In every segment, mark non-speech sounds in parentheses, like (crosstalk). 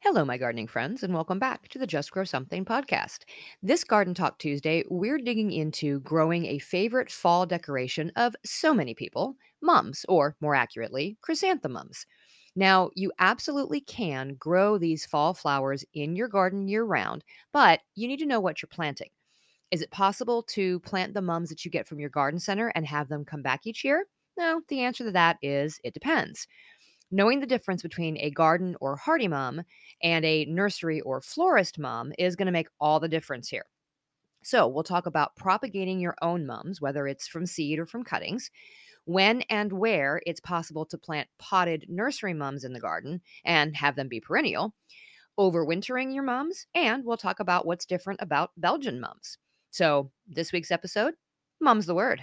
Hello, my gardening friends, and welcome back to the Just Grow Something podcast. This Garden Talk Tuesday, we're digging into growing a favorite fall decoration of so many people mums, or more accurately, chrysanthemums. Now, you absolutely can grow these fall flowers in your garden year round, but you need to know what you're planting. Is it possible to plant the mums that you get from your garden center and have them come back each year? No, the answer to that is it depends. Knowing the difference between a garden or hardy mum and a nursery or florist mum is going to make all the difference here. So, we'll talk about propagating your own mums, whether it's from seed or from cuttings, when and where it's possible to plant potted nursery mums in the garden and have them be perennial, overwintering your mums, and we'll talk about what's different about Belgian mums. So, this week's episode Mum's the Word.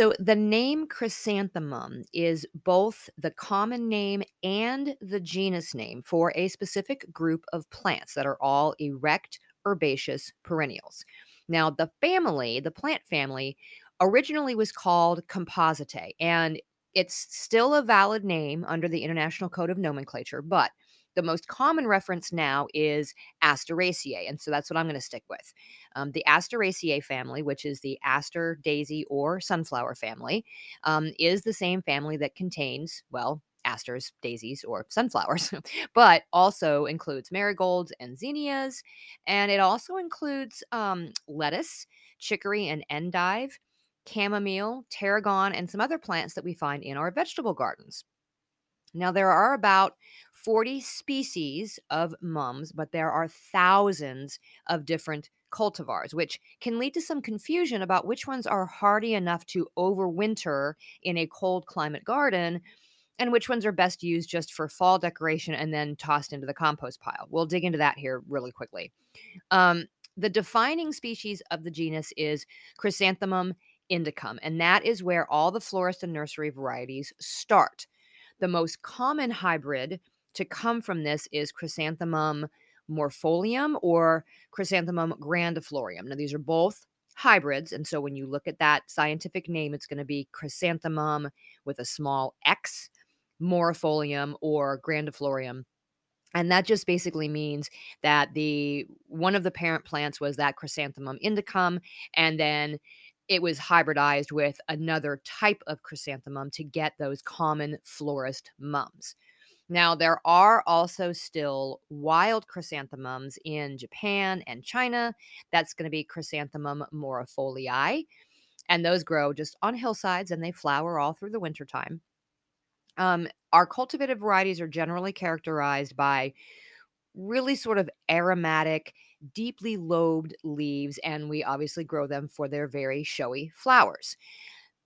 So the name chrysanthemum is both the common name and the genus name for a specific group of plants that are all erect herbaceous perennials. Now, the family, the plant family, originally was called Compositae, and it's still a valid name under the International Code of Nomenclature, but the most common reference now is Asteraceae. And so that's what I'm going to stick with. Um, the Asteraceae family, which is the aster, daisy, or sunflower family, um, is the same family that contains, well, asters, daisies, or sunflowers, (laughs) but also includes marigolds and zinnias. And it also includes um, lettuce, chicory, and endive, chamomile, tarragon, and some other plants that we find in our vegetable gardens. Now, there are about 40 species of mums, but there are thousands of different cultivars, which can lead to some confusion about which ones are hardy enough to overwinter in a cold climate garden and which ones are best used just for fall decoration and then tossed into the compost pile. We'll dig into that here really quickly. Um, the defining species of the genus is Chrysanthemum indicum, and that is where all the florist and nursery varieties start. The most common hybrid to come from this is Chrysanthemum morifolium or Chrysanthemum grandiflorium. Now, these are both hybrids. And so when you look at that scientific name, it's going to be Chrysanthemum with a small x, morifolium, or grandiflorium. And that just basically means that the one of the parent plants was that Chrysanthemum indicum, and then it was hybridized with another type of chrysanthemum to get those common florist mums. Now, there are also still wild chrysanthemums in Japan and China. That's going to be Chrysanthemum morpholii. And those grow just on hillsides and they flower all through the wintertime. Um, our cultivated varieties are generally characterized by really sort of aromatic, deeply lobed leaves, and we obviously grow them for their very showy flowers.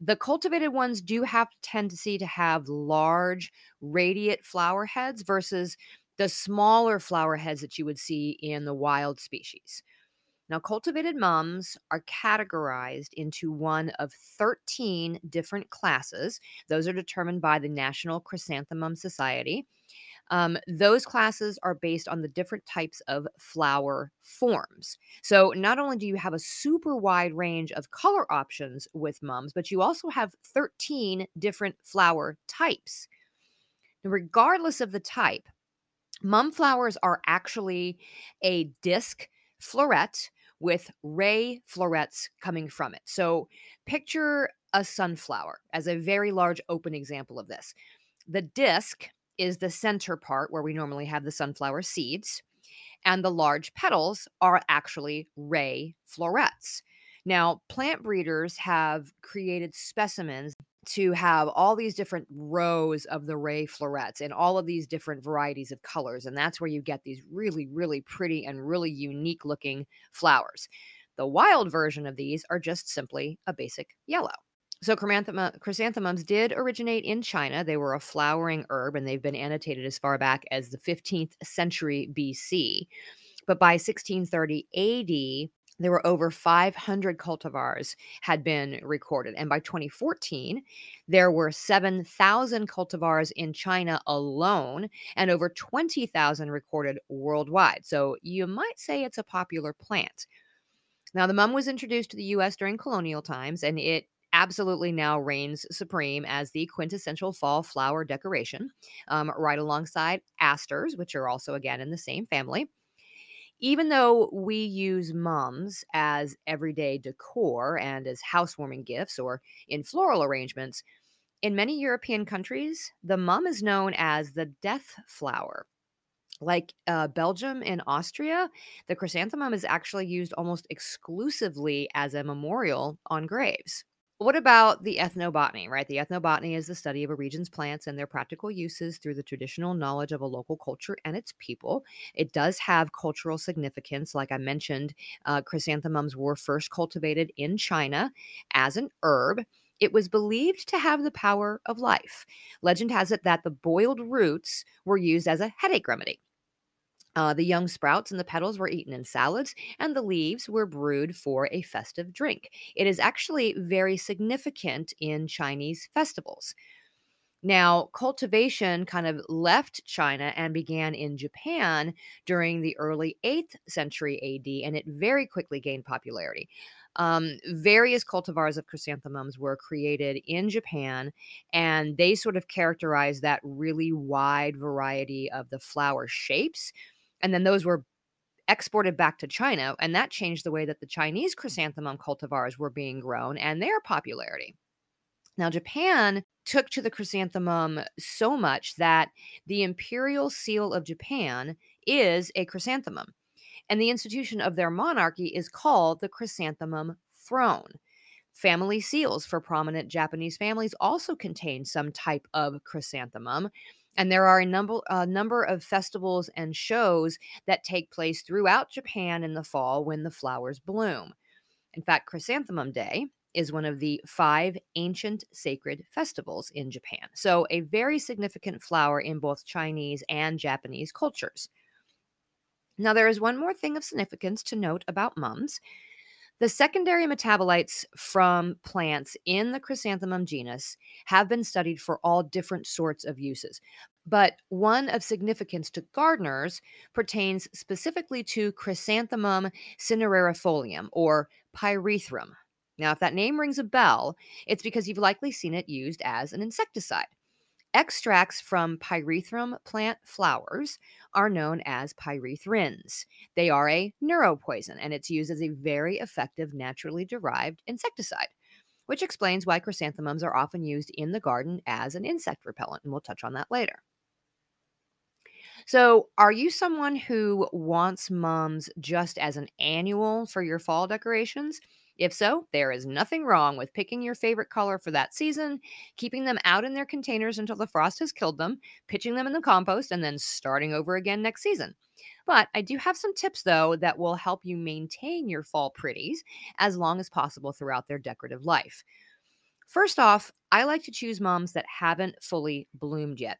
The cultivated ones do have tendency to have large, radiate flower heads versus the smaller flower heads that you would see in the wild species. Now, cultivated mums are categorized into one of 13 different classes. Those are determined by the National Chrysanthemum Society. Um, those classes are based on the different types of flower forms. So not only do you have a super wide range of color options with mums, but you also have 13 different flower types. regardless of the type, mum flowers are actually a disc floret with ray florets coming from it. So picture a sunflower as a very large open example of this. The disc is the center part where we normally have the sunflower seeds, and the large petals are actually ray florets. Now, plant breeders have created specimens to have all these different rows of the ray florets and all of these different varieties of colors. And that's where you get these really, really pretty and really unique looking flowers. The wild version of these are just simply a basic yellow. So chrysanthemums did originate in China. They were a flowering herb and they've been annotated as far back as the 15th century BC. But by 1630 AD, there were over 500 cultivars had been recorded and by 2014 there were 7000 cultivars in china alone and over 20000 recorded worldwide so you might say it's a popular plant now the mum was introduced to the us during colonial times and it absolutely now reigns supreme as the quintessential fall flower decoration um, right alongside asters which are also again in the same family even though we use mums as everyday decor and as housewarming gifts or in floral arrangements, in many European countries, the mum is known as the death flower. Like uh, Belgium and Austria, the chrysanthemum is actually used almost exclusively as a memorial on graves. What about the ethnobotany, right? The ethnobotany is the study of a region's plants and their practical uses through the traditional knowledge of a local culture and its people. It does have cultural significance. Like I mentioned, uh, chrysanthemums were first cultivated in China as an herb. It was believed to have the power of life. Legend has it that the boiled roots were used as a headache remedy. Uh, the young sprouts and the petals were eaten in salads, and the leaves were brewed for a festive drink. It is actually very significant in Chinese festivals. Now, cultivation kind of left China and began in Japan during the early 8th century AD, and it very quickly gained popularity. Um, various cultivars of chrysanthemums were created in Japan, and they sort of characterize that really wide variety of the flower shapes and then those were exported back to China, and that changed the way that the Chinese chrysanthemum cultivars were being grown and their popularity. Now, Japan took to the chrysanthemum so much that the imperial seal of Japan is a chrysanthemum, and the institution of their monarchy is called the chrysanthemum throne. Family seals for prominent Japanese families also contain some type of chrysanthemum, and there are a number a number of festivals and shows that take place throughout Japan in the fall when the flowers bloom. In fact, Chrysanthemum Day is one of the five ancient sacred festivals in Japan. So, a very significant flower in both Chinese and Japanese cultures. Now, there is one more thing of significance to note about mums. The secondary metabolites from plants in the chrysanthemum genus have been studied for all different sorts of uses. But one of significance to gardeners pertains specifically to Chrysanthemum cinerariifolium or pyrethrum. Now, if that name rings a bell, it's because you've likely seen it used as an insecticide. Extracts from pyrethrum plant flowers are known as pyrethrins. They are a neuropoison and it's used as a very effective naturally derived insecticide, which explains why chrysanthemums are often used in the garden as an insect repellent, and we'll touch on that later. So, are you someone who wants mums just as an annual for your fall decorations? If so, there is nothing wrong with picking your favorite color for that season, keeping them out in their containers until the frost has killed them, pitching them in the compost, and then starting over again next season. But I do have some tips though that will help you maintain your fall pretties as long as possible throughout their decorative life. First off, I like to choose mums that haven't fully bloomed yet.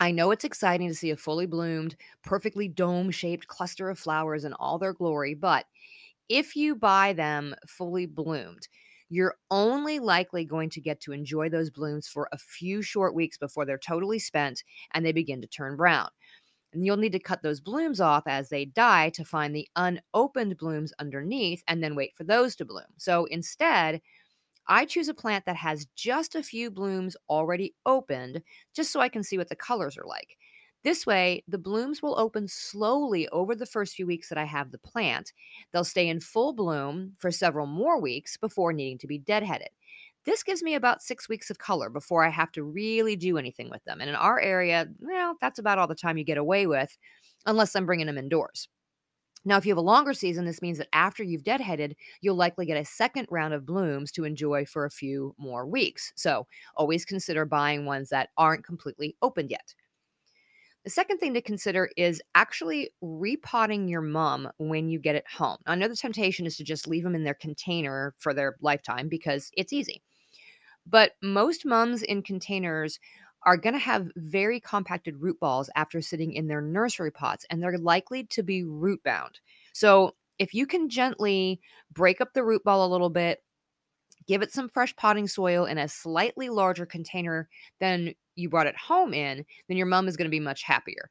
I know it's exciting to see a fully bloomed, perfectly dome shaped cluster of flowers in all their glory, but if you buy them fully bloomed, you're only likely going to get to enjoy those blooms for a few short weeks before they're totally spent and they begin to turn brown. And you'll need to cut those blooms off as they die to find the unopened blooms underneath and then wait for those to bloom. So instead, I choose a plant that has just a few blooms already opened just so I can see what the colors are like. This way, the blooms will open slowly over the first few weeks that I have the plant. They'll stay in full bloom for several more weeks before needing to be deadheaded. This gives me about six weeks of color before I have to really do anything with them. And in our area, well, that's about all the time you get away with, unless I'm bringing them indoors. Now, if you have a longer season, this means that after you've deadheaded, you'll likely get a second round of blooms to enjoy for a few more weeks. So always consider buying ones that aren't completely opened yet. The second thing to consider is actually repotting your mum when you get it home. I know the temptation is to just leave them in their container for their lifetime because it's easy. But most mums in containers are going to have very compacted root balls after sitting in their nursery pots, and they're likely to be root bound. So, if you can gently break up the root ball a little bit, give it some fresh potting soil in a slightly larger container than you brought it home in, then your mum is going to be much happier.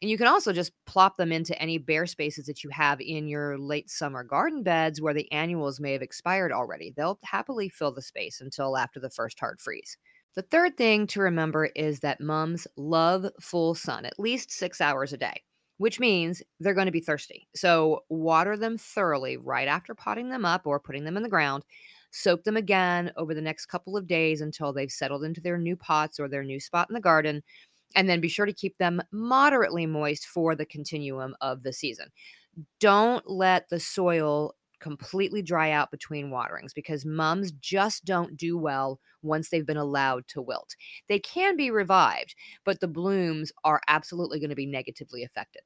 And you can also just plop them into any bare spaces that you have in your late summer garden beds where the annuals may have expired already. They'll happily fill the space until after the first hard freeze. The third thing to remember is that mums love full sun, at least six hours a day, which means they're going to be thirsty. So water them thoroughly right after potting them up or putting them in the ground. Soak them again over the next couple of days until they've settled into their new pots or their new spot in the garden. And then be sure to keep them moderately moist for the continuum of the season. Don't let the soil completely dry out between waterings because mums just don't do well once they've been allowed to wilt. They can be revived, but the blooms are absolutely going to be negatively affected.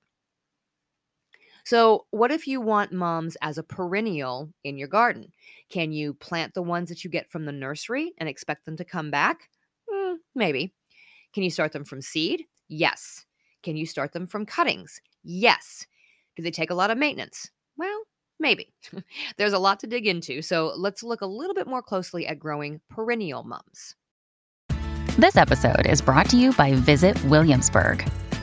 So, what if you want mums as a perennial in your garden? Can you plant the ones that you get from the nursery and expect them to come back? Mm, maybe. Can you start them from seed? Yes. Can you start them from cuttings? Yes. Do they take a lot of maintenance? Well, maybe. (laughs) There's a lot to dig into, so let's look a little bit more closely at growing perennial mums. This episode is brought to you by Visit Williamsburg.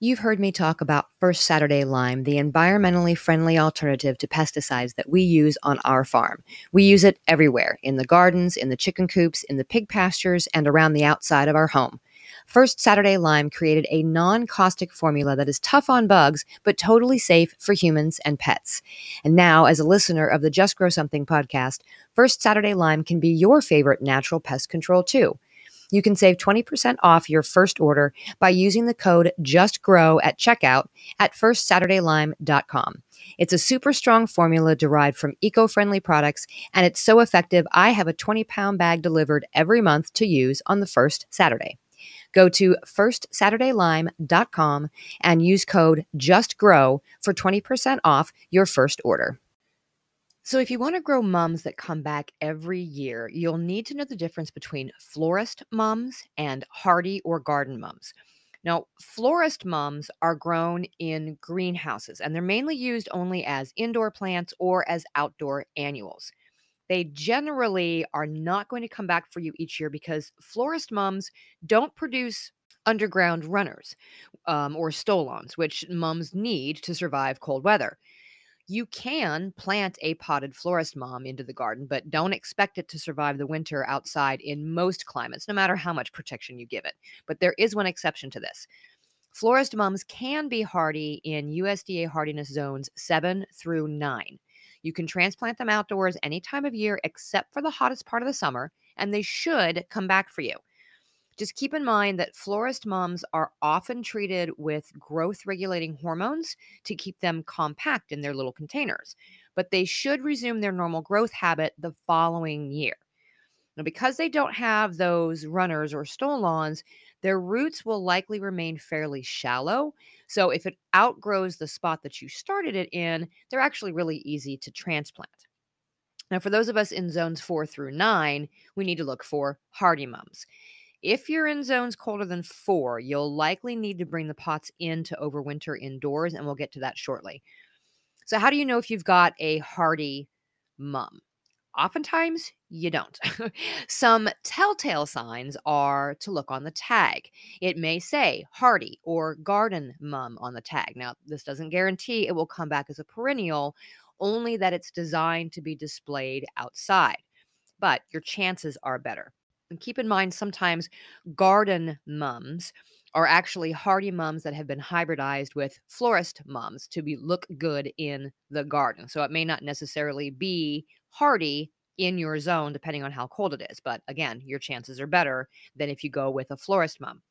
You've heard me talk about First Saturday Lime, the environmentally friendly alternative to pesticides that we use on our farm. We use it everywhere in the gardens, in the chicken coops, in the pig pastures, and around the outside of our home. First Saturday Lime created a non caustic formula that is tough on bugs, but totally safe for humans and pets. And now, as a listener of the Just Grow Something podcast, First Saturday Lime can be your favorite natural pest control too. You can save 20% off your first order by using the code JUSTGROW at checkout at firstsaturdaylime.com. It's a super strong formula derived from eco friendly products, and it's so effective. I have a 20 pound bag delivered every month to use on the first Saturday. Go to firstsaturdaylime.com and use code JUSTGROW for 20% off your first order. So, if you want to grow mums that come back every year, you'll need to know the difference between florist mums and hardy or garden mums. Now, florist mums are grown in greenhouses and they're mainly used only as indoor plants or as outdoor annuals. They generally are not going to come back for you each year because florist mums don't produce underground runners um, or stolons, which mums need to survive cold weather you can plant a potted florist mum into the garden, but don't expect it to survive the winter outside in most climates, no matter how much protection you give it. But there is one exception to this. Florist mums can be hardy in USDA hardiness zones 7 through 9. You can transplant them outdoors any time of year except for the hottest part of the summer, and they should come back for you. Just keep in mind that florist mums are often treated with growth regulating hormones to keep them compact in their little containers, but they should resume their normal growth habit the following year. Now, because they don't have those runners or stolons, their roots will likely remain fairly shallow. So, if it outgrows the spot that you started it in, they're actually really easy to transplant. Now, for those of us in zones four through nine, we need to look for hardy mums. If you're in zones colder than four, you'll likely need to bring the pots in to overwinter indoors, and we'll get to that shortly. So, how do you know if you've got a hardy mum? Oftentimes, you don't. (laughs) Some telltale signs are to look on the tag. It may say hardy or garden mum on the tag. Now, this doesn't guarantee it will come back as a perennial, only that it's designed to be displayed outside. But your chances are better. And keep in mind, sometimes garden mums are actually hardy mums that have been hybridized with florist mums to be look good in the garden. So it may not necessarily be hardy in your zone, depending on how cold it is. But again, your chances are better than if you go with a florist mum.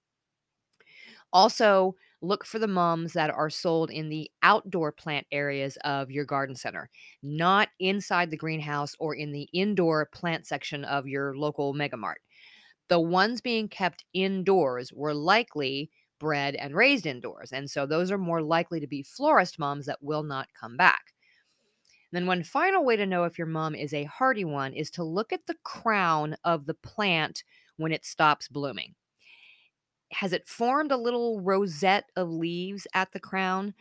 Also, look for the mums that are sold in the outdoor plant areas of your garden center, not inside the greenhouse or in the indoor plant section of your local megamart. The ones being kept indoors were likely bred and raised indoors. And so those are more likely to be florist mums that will not come back. And then, one final way to know if your mum is a hardy one is to look at the crown of the plant when it stops blooming has it formed a little rosette of leaves at the crown?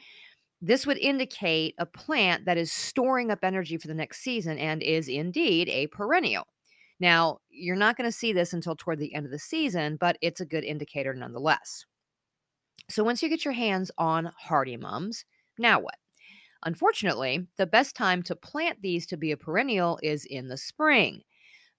This would indicate a plant that is storing up energy for the next season and is indeed a perennial. Now, you're not going to see this until toward the end of the season, but it's a good indicator nonetheless. So, once you get your hands on hardy mums, now what? Unfortunately, the best time to plant these to be a perennial is in the spring.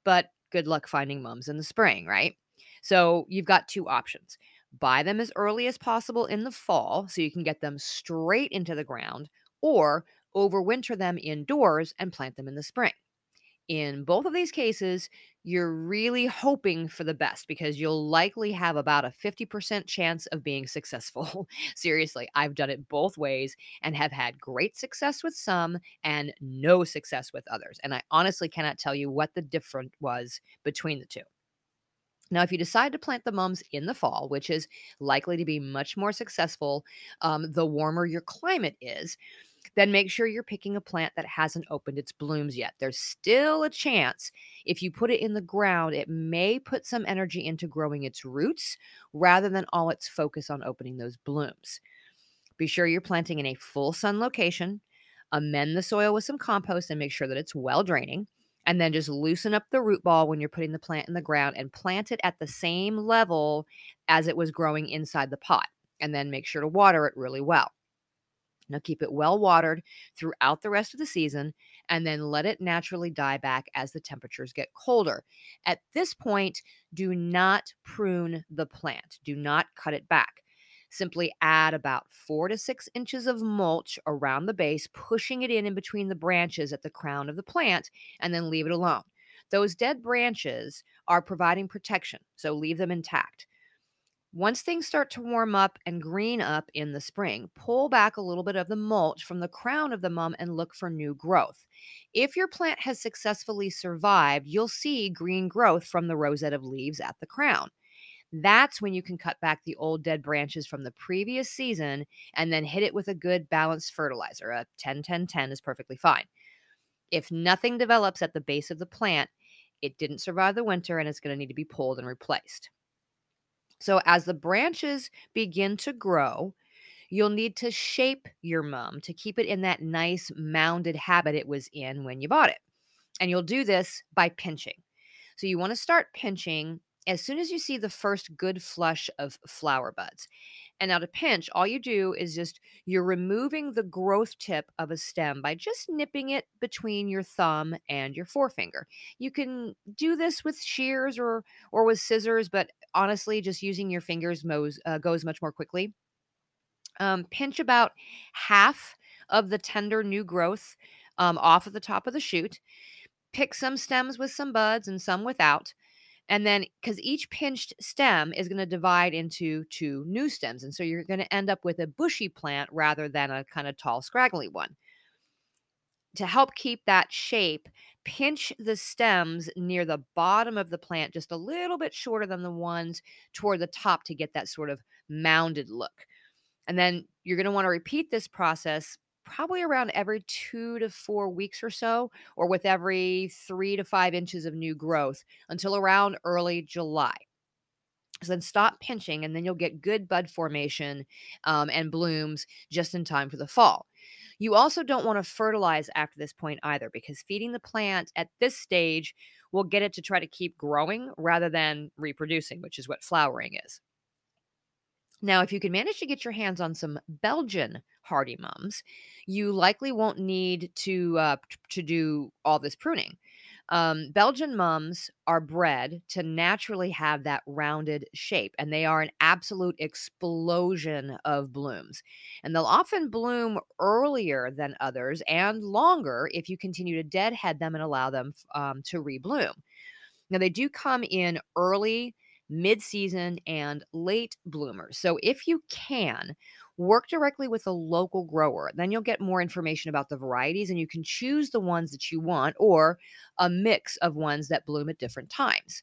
But good luck finding mums in the spring, right? So you've got two options buy them as early as possible in the fall so you can get them straight into the ground, or overwinter them indoors and plant them in the spring. In both of these cases, you're really hoping for the best because you'll likely have about a 50% chance of being successful. (laughs) Seriously, I've done it both ways and have had great success with some and no success with others. And I honestly cannot tell you what the difference was between the two. Now, if you decide to plant the mums in the fall, which is likely to be much more successful um, the warmer your climate is, then make sure you're picking a plant that hasn't opened its blooms yet. There's still a chance if you put it in the ground, it may put some energy into growing its roots rather than all its focus on opening those blooms. Be sure you're planting in a full sun location. Amend the soil with some compost and make sure that it's well draining and then just loosen up the root ball when you're putting the plant in the ground and plant it at the same level as it was growing inside the pot. And then make sure to water it really well. Now keep it well watered throughout the rest of the season and then let it naturally die back as the temperatures get colder. At this point, do not prune the plant, do not cut it back. Simply add about four to six inches of mulch around the base, pushing it in in between the branches at the crown of the plant, and then leave it alone. Those dead branches are providing protection, so leave them intact. Once things start to warm up and green up in the spring, pull back a little bit of the mulch from the crown of the mum and look for new growth. If your plant has successfully survived, you'll see green growth from the rosette of leaves at the crown. That's when you can cut back the old dead branches from the previous season and then hit it with a good balanced fertilizer. A 10 10 10 is perfectly fine. If nothing develops at the base of the plant, it didn't survive the winter and it's going to need to be pulled and replaced. So, as the branches begin to grow, you'll need to shape your mum to keep it in that nice mounded habit it was in when you bought it. And you'll do this by pinching. So, you want to start pinching as soon as you see the first good flush of flower buds. And now to pinch, all you do is just you're removing the growth tip of a stem by just nipping it between your thumb and your forefinger. You can do this with shears or or with scissors, but honestly, just using your fingers mows, uh, goes much more quickly. Um, pinch about half of the tender new growth um, off of the top of the shoot. Pick some stems with some buds and some without. And then, because each pinched stem is going to divide into two new stems. And so you're going to end up with a bushy plant rather than a kind of tall, scraggly one. To help keep that shape, pinch the stems near the bottom of the plant just a little bit shorter than the ones toward the top to get that sort of mounded look. And then you're going to want to repeat this process probably around every two to four weeks or so, or with every three to five inches of new growth until around early July. So then stop pinching, and then you'll get good bud formation um, and blooms just in time for the fall. You also don't want to fertilize after this point either, because feeding the plant at this stage will get it to try to keep growing rather than reproducing, which is what flowering is. Now, if you can manage to get your hands on some Belgian hardy mums, you likely won't need to uh, to do all this pruning. Um, Belgian mums are bred to naturally have that rounded shape, and they are an absolute explosion of blooms. And they'll often bloom earlier than others and longer if you continue to deadhead them and allow them um, to rebloom. Now, they do come in early, mid season, and late bloomers. So, if you can, work directly with a local grower. Then you'll get more information about the varieties and you can choose the ones that you want or a mix of ones that bloom at different times.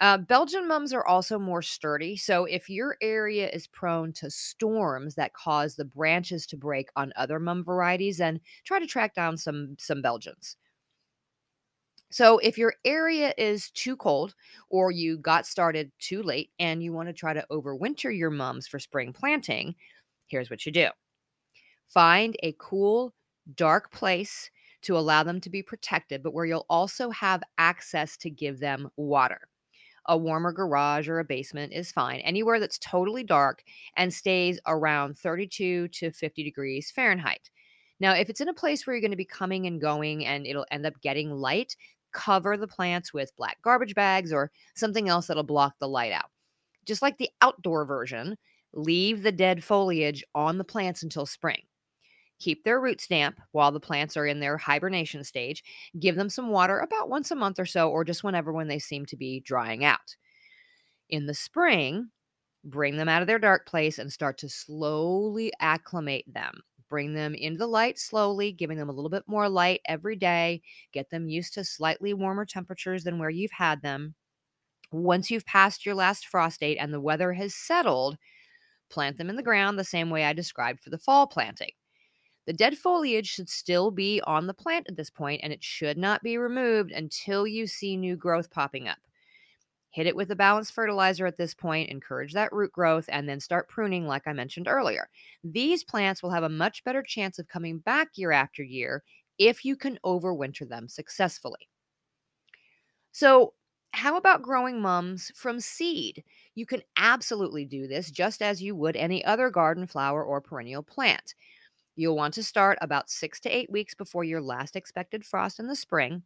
Uh, Belgian mums are also more sturdy. So if your area is prone to storms that cause the branches to break on other mum varieties, then try to track down some some Belgians. So, if your area is too cold or you got started too late and you want to try to overwinter your mums for spring planting, here's what you do find a cool, dark place to allow them to be protected, but where you'll also have access to give them water. A warmer garage or a basement is fine. Anywhere that's totally dark and stays around 32 to 50 degrees Fahrenheit. Now, if it's in a place where you're going to be coming and going and it'll end up getting light, cover the plants with black garbage bags or something else that'll block the light out. Just like the outdoor version, leave the dead foliage on the plants until spring. Keep their roots damp while the plants are in their hibernation stage. Give them some water about once a month or so, or just whenever when they seem to be drying out. In the spring, bring them out of their dark place and start to slowly acclimate them bring them into the light slowly, giving them a little bit more light every day, get them used to slightly warmer temperatures than where you've had them. Once you've passed your last frost date and the weather has settled, plant them in the ground the same way I described for the fall planting. The dead foliage should still be on the plant at this point, and it should not be removed until you see new growth popping up. Hit it with a balanced fertilizer at this point, encourage that root growth, and then start pruning, like I mentioned earlier. These plants will have a much better chance of coming back year after year if you can overwinter them successfully. So, how about growing mums from seed? You can absolutely do this just as you would any other garden flower or perennial plant. You'll want to start about six to eight weeks before your last expected frost in the spring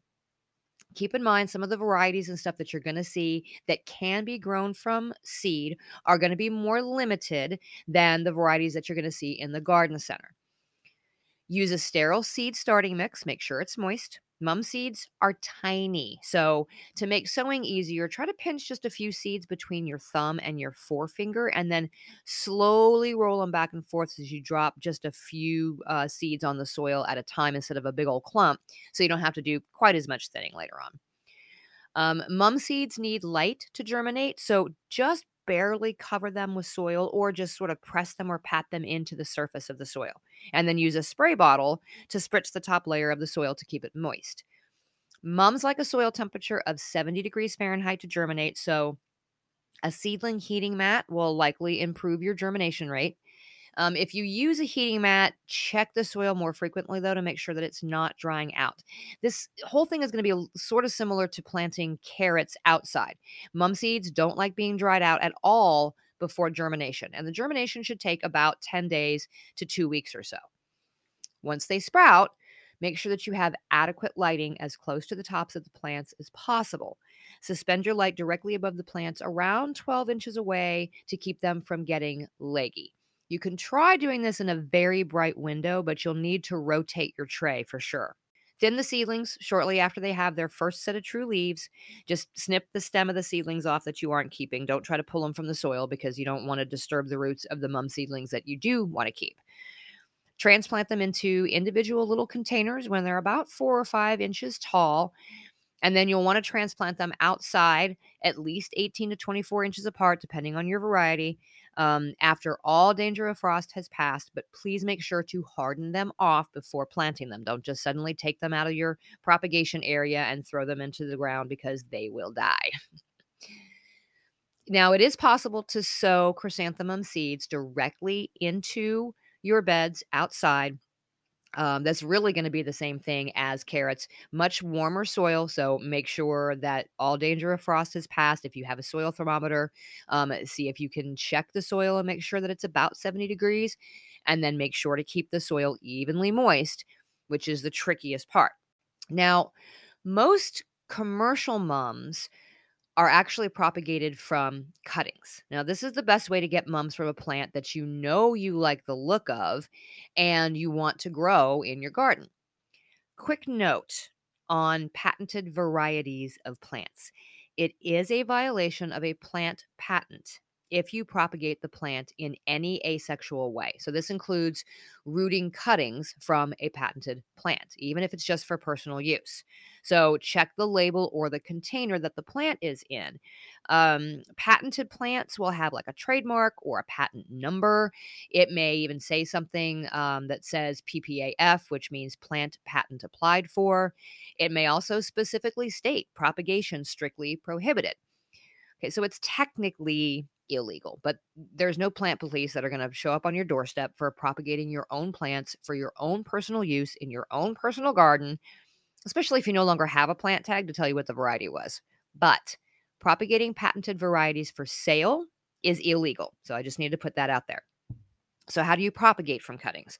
keep in mind some of the varieties and stuff that you're going to see that can be grown from seed are going to be more limited than the varieties that you're going to see in the garden center. Use a sterile seed starting mix, make sure it's moist. Mum seeds are tiny. So, to make sowing easier, try to pinch just a few seeds between your thumb and your forefinger and then slowly roll them back and forth as you drop just a few uh, seeds on the soil at a time instead of a big old clump. So, you don't have to do quite as much thinning later on. Um, mum seeds need light to germinate. So, just barely cover them with soil or just sort of press them or pat them into the surface of the soil. And then use a spray bottle to spritz the top layer of the soil to keep it moist. Mums like a soil temperature of 70 degrees Fahrenheit to germinate. So, a seedling heating mat will likely improve your germination rate. Um, if you use a heating mat, check the soil more frequently, though, to make sure that it's not drying out. This whole thing is going to be sort of similar to planting carrots outside. Mum seeds don't like being dried out at all before germination, and the germination should take about 10 days to two weeks or so. Once they sprout, make sure that you have adequate lighting as close to the tops of the plants as possible. Suspend your light directly above the plants around 12 inches away to keep them from getting leggy. You can try doing this in a very bright window, but you'll need to rotate your tray for sure. Thin the seedlings shortly after they have their first set of true leaves. Just snip the stem of the seedlings off that you aren't keeping. Don't try to pull them from the soil because you don't want to disturb the roots of the mum seedlings that you do want to keep. Transplant them into individual little containers when they're about four or five inches tall. And then you'll want to transplant them outside at least 18 to 24 inches apart, depending on your variety, um, after all danger of frost has passed, but please make sure to harden them off before planting them. Don't just suddenly take them out of your propagation area and throw them into the ground because they will die. now, it is possible to sow chrysanthemum seeds directly into your beds outside um, that's really going to be the same thing as carrots. Much warmer soil, so make sure that all danger of frost has passed. If you have a soil thermometer, um, see if you can check the soil and make sure that it's about 70 degrees, and then make sure to keep the soil evenly moist, which is the trickiest part. Now, most Commercial mums are actually propagated from cuttings. Now, this is the best way to get mums from a plant that you know you like the look of and you want to grow in your garden. Quick note on patented varieties of plants it is a violation of a plant patent if you propagate the plant in any asexual way. So, this includes rooting cuttings from a patented plant, even if it's just for personal use. So, check the label or the container that the plant is in. Um, patented plants will have like a trademark or a patent number. It may even say something um, that says PPAF, which means plant patent applied for. It may also specifically state propagation strictly prohibited. Okay, so it's technically illegal. But there's no plant police that are going to show up on your doorstep for propagating your own plants for your own personal use in your own personal garden, especially if you no longer have a plant tag to tell you what the variety was. But propagating patented varieties for sale is illegal. So I just need to put that out there. So, how do you propagate from cuttings?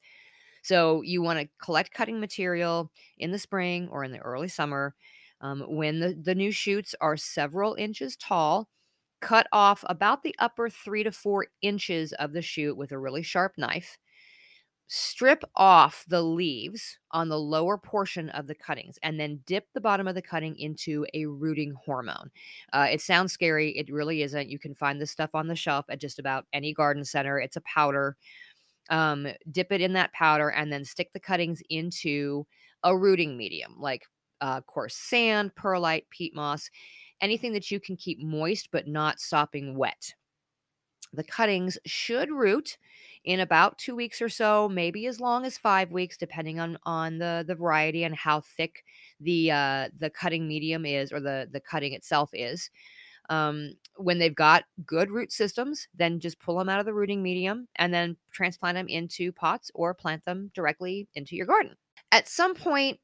So, you want to collect cutting material in the spring or in the early summer um, when the, the new shoots are several inches tall cut off about the upper three to four inches of the shoot with a really sharp knife. Strip off the leaves on the lower portion of the cuttings and then dip the bottom of the cutting into a rooting hormone. Uh, it sounds scary. It really isn't. You can find this stuff on the shelf at just about any garden center. It's a powder. Um, dip it in that powder and then stick the cuttings into a rooting medium like uh, coarse sand, perlite, peat moss anything that you can keep moist but not sopping wet. The cuttings should root in about two weeks or so, maybe as long as five weeks, depending on on the the variety and how thick the uh, the cutting medium is or the the cutting itself is. Um, when they've got good root systems, then just pull them out of the rooting medium and then transplant them into pots or plant them directly into your garden. At some point,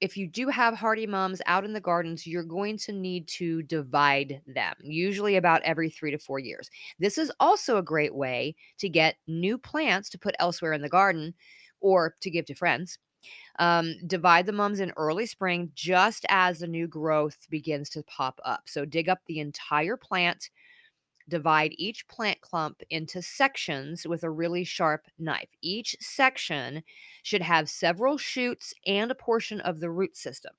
if you do have hardy mums out in the gardens, you're going to need to divide them, usually about every three to four years. This is also a great way to get new plants to put elsewhere in the garden or to give to friends. Um, divide the mums in early spring just as the new growth begins to pop up. So dig up the entire plant divide each plant clump into sections with a really sharp knife. Each section should have several shoots and a portion of the root system.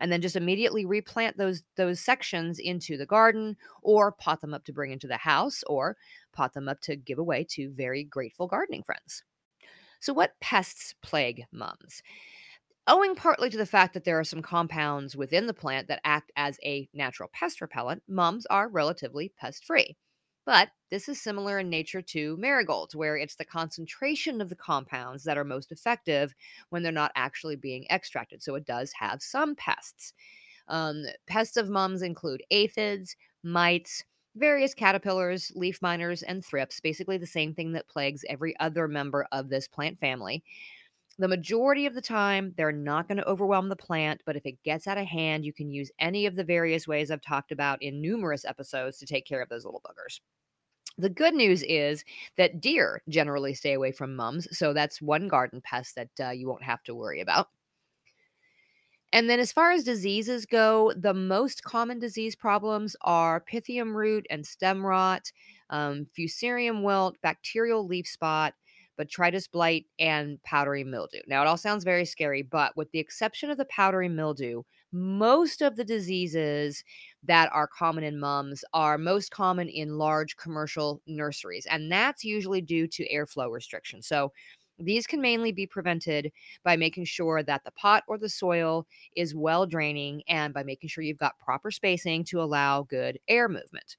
And then just immediately replant those those sections into the garden or pot them up to bring into the house or pot them up to give away to very grateful gardening friends. So what pests plague mums? Owing partly to the fact that there are some compounds within the plant that act as a natural pest repellent, mums are relatively pest free. But this is similar in nature to marigolds, where it's the concentration of the compounds that are most effective when they're not actually being extracted. So it does have some pests. Um, pests of mums include aphids, mites, various caterpillars, leaf miners, and thrips, basically the same thing that plagues every other member of this plant family. The majority of the time, they're not going to overwhelm the plant, but if it gets out of hand, you can use any of the various ways I've talked about in numerous episodes to take care of those little buggers. The good news is that deer generally stay away from mums, so that's one garden pest that uh, you won't have to worry about. And then, as far as diseases go, the most common disease problems are pythium root and stem rot, um, fusarium wilt, bacterial leaf spot, botrytis blight, and powdery mildew. Now, it all sounds very scary, but with the exception of the powdery mildew, most of the diseases that are common in mums are most common in large commercial nurseries, and that's usually due to airflow restrictions. So, these can mainly be prevented by making sure that the pot or the soil is well draining and by making sure you've got proper spacing to allow good air movement.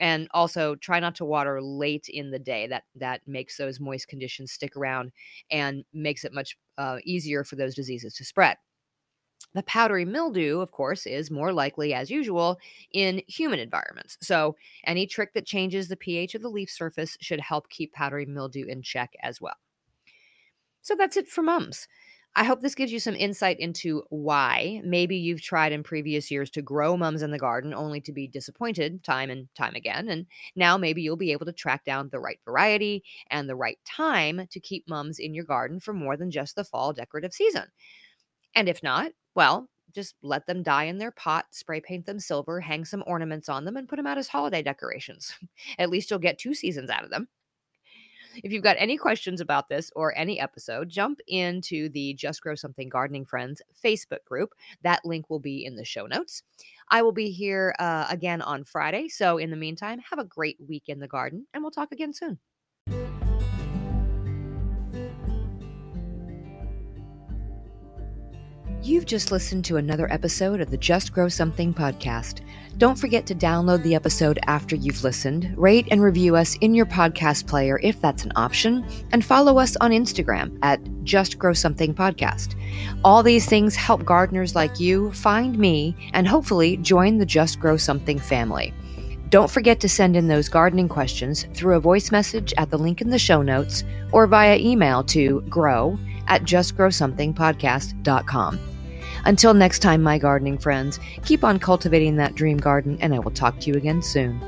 And also try not to water late in the day. That that makes those moist conditions stick around and makes it much uh, easier for those diseases to spread. The powdery mildew, of course, is more likely, as usual, in human environments. So, any trick that changes the pH of the leaf surface should help keep powdery mildew in check as well. So, that's it for mums. I hope this gives you some insight into why maybe you've tried in previous years to grow mums in the garden only to be disappointed time and time again. And now maybe you'll be able to track down the right variety and the right time to keep mums in your garden for more than just the fall decorative season. And if not, well, just let them die in their pot, spray paint them silver, hang some ornaments on them, and put them out as holiday decorations. (laughs) At least you'll get two seasons out of them. If you've got any questions about this or any episode, jump into the Just Grow Something Gardening Friends Facebook group. That link will be in the show notes. I will be here uh, again on Friday. So, in the meantime, have a great week in the garden, and we'll talk again soon. You've just listened to another episode of the Just Grow Something podcast. Don't forget to download the episode after you've listened, rate and review us in your podcast player if that's an option, and follow us on Instagram at Just Grow Something Podcast. All these things help gardeners like you find me and hopefully join the Just Grow Something family. Don't forget to send in those gardening questions through a voice message at the link in the show notes or via email to grow at justgrowsomethingpodcast.com. Until next time, my gardening friends, keep on cultivating that dream garden, and I will talk to you again soon.